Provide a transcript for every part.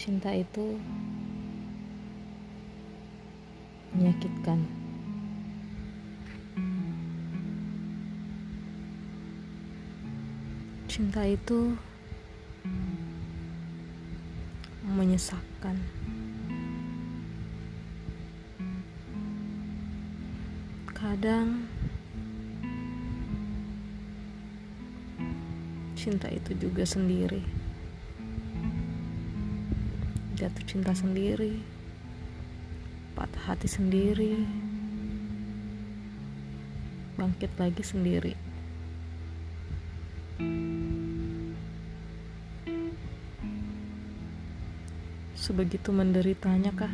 cinta itu menyakitkan. Cinta itu menyesakkan. Kadang cinta itu juga sendiri jatuh cinta sendiri patah hati sendiri bangkit lagi sendiri. Sebegitu menderitanya kah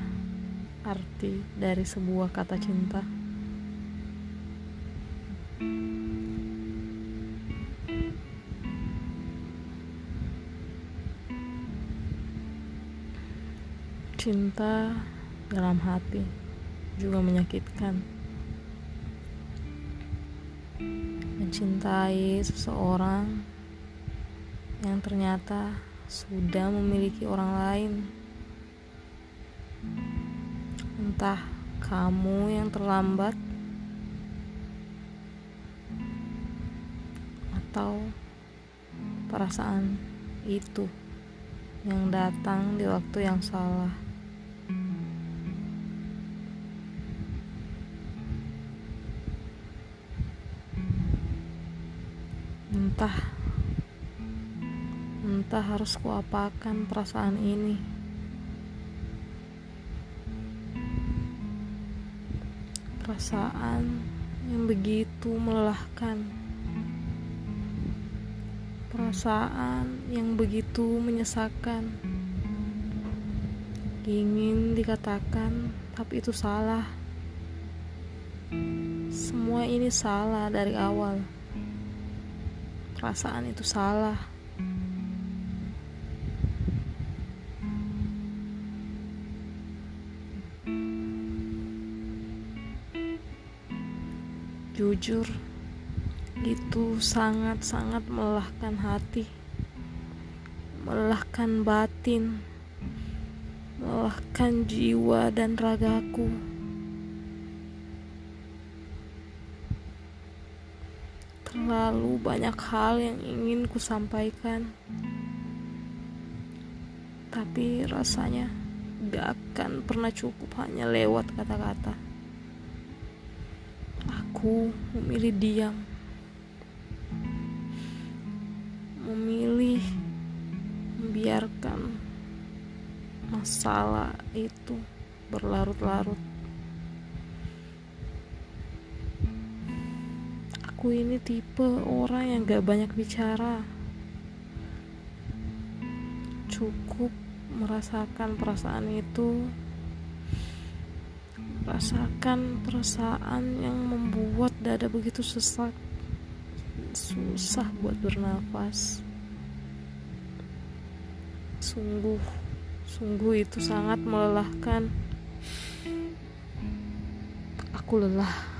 arti dari sebuah kata cinta Cinta dalam hati juga menyakitkan. Mencintai seseorang yang ternyata sudah memiliki orang lain. Entah kamu yang terlambat atau perasaan itu yang datang di waktu yang salah. Entah. Entah harus kuapakan perasaan ini. Perasaan yang begitu melelahkan. Perasaan yang begitu menyesakan. Ingin dikatakan tapi itu salah. Semua ini salah dari awal perasaan itu salah. Jujur, itu sangat-sangat melelahkan hati, melelahkan batin, melelahkan jiwa dan ragaku. Terlalu banyak hal yang ingin ku sampaikan, tapi rasanya gak akan pernah cukup hanya lewat kata-kata. Aku memilih diam, memilih membiarkan masalah itu berlarut-larut. Aku ini tipe orang yang gak banyak bicara. Cukup merasakan perasaan itu. Rasakan perasaan yang membuat dada begitu sesak susah buat bernafas. Sungguh sungguh itu sangat melelahkan. Aku lelah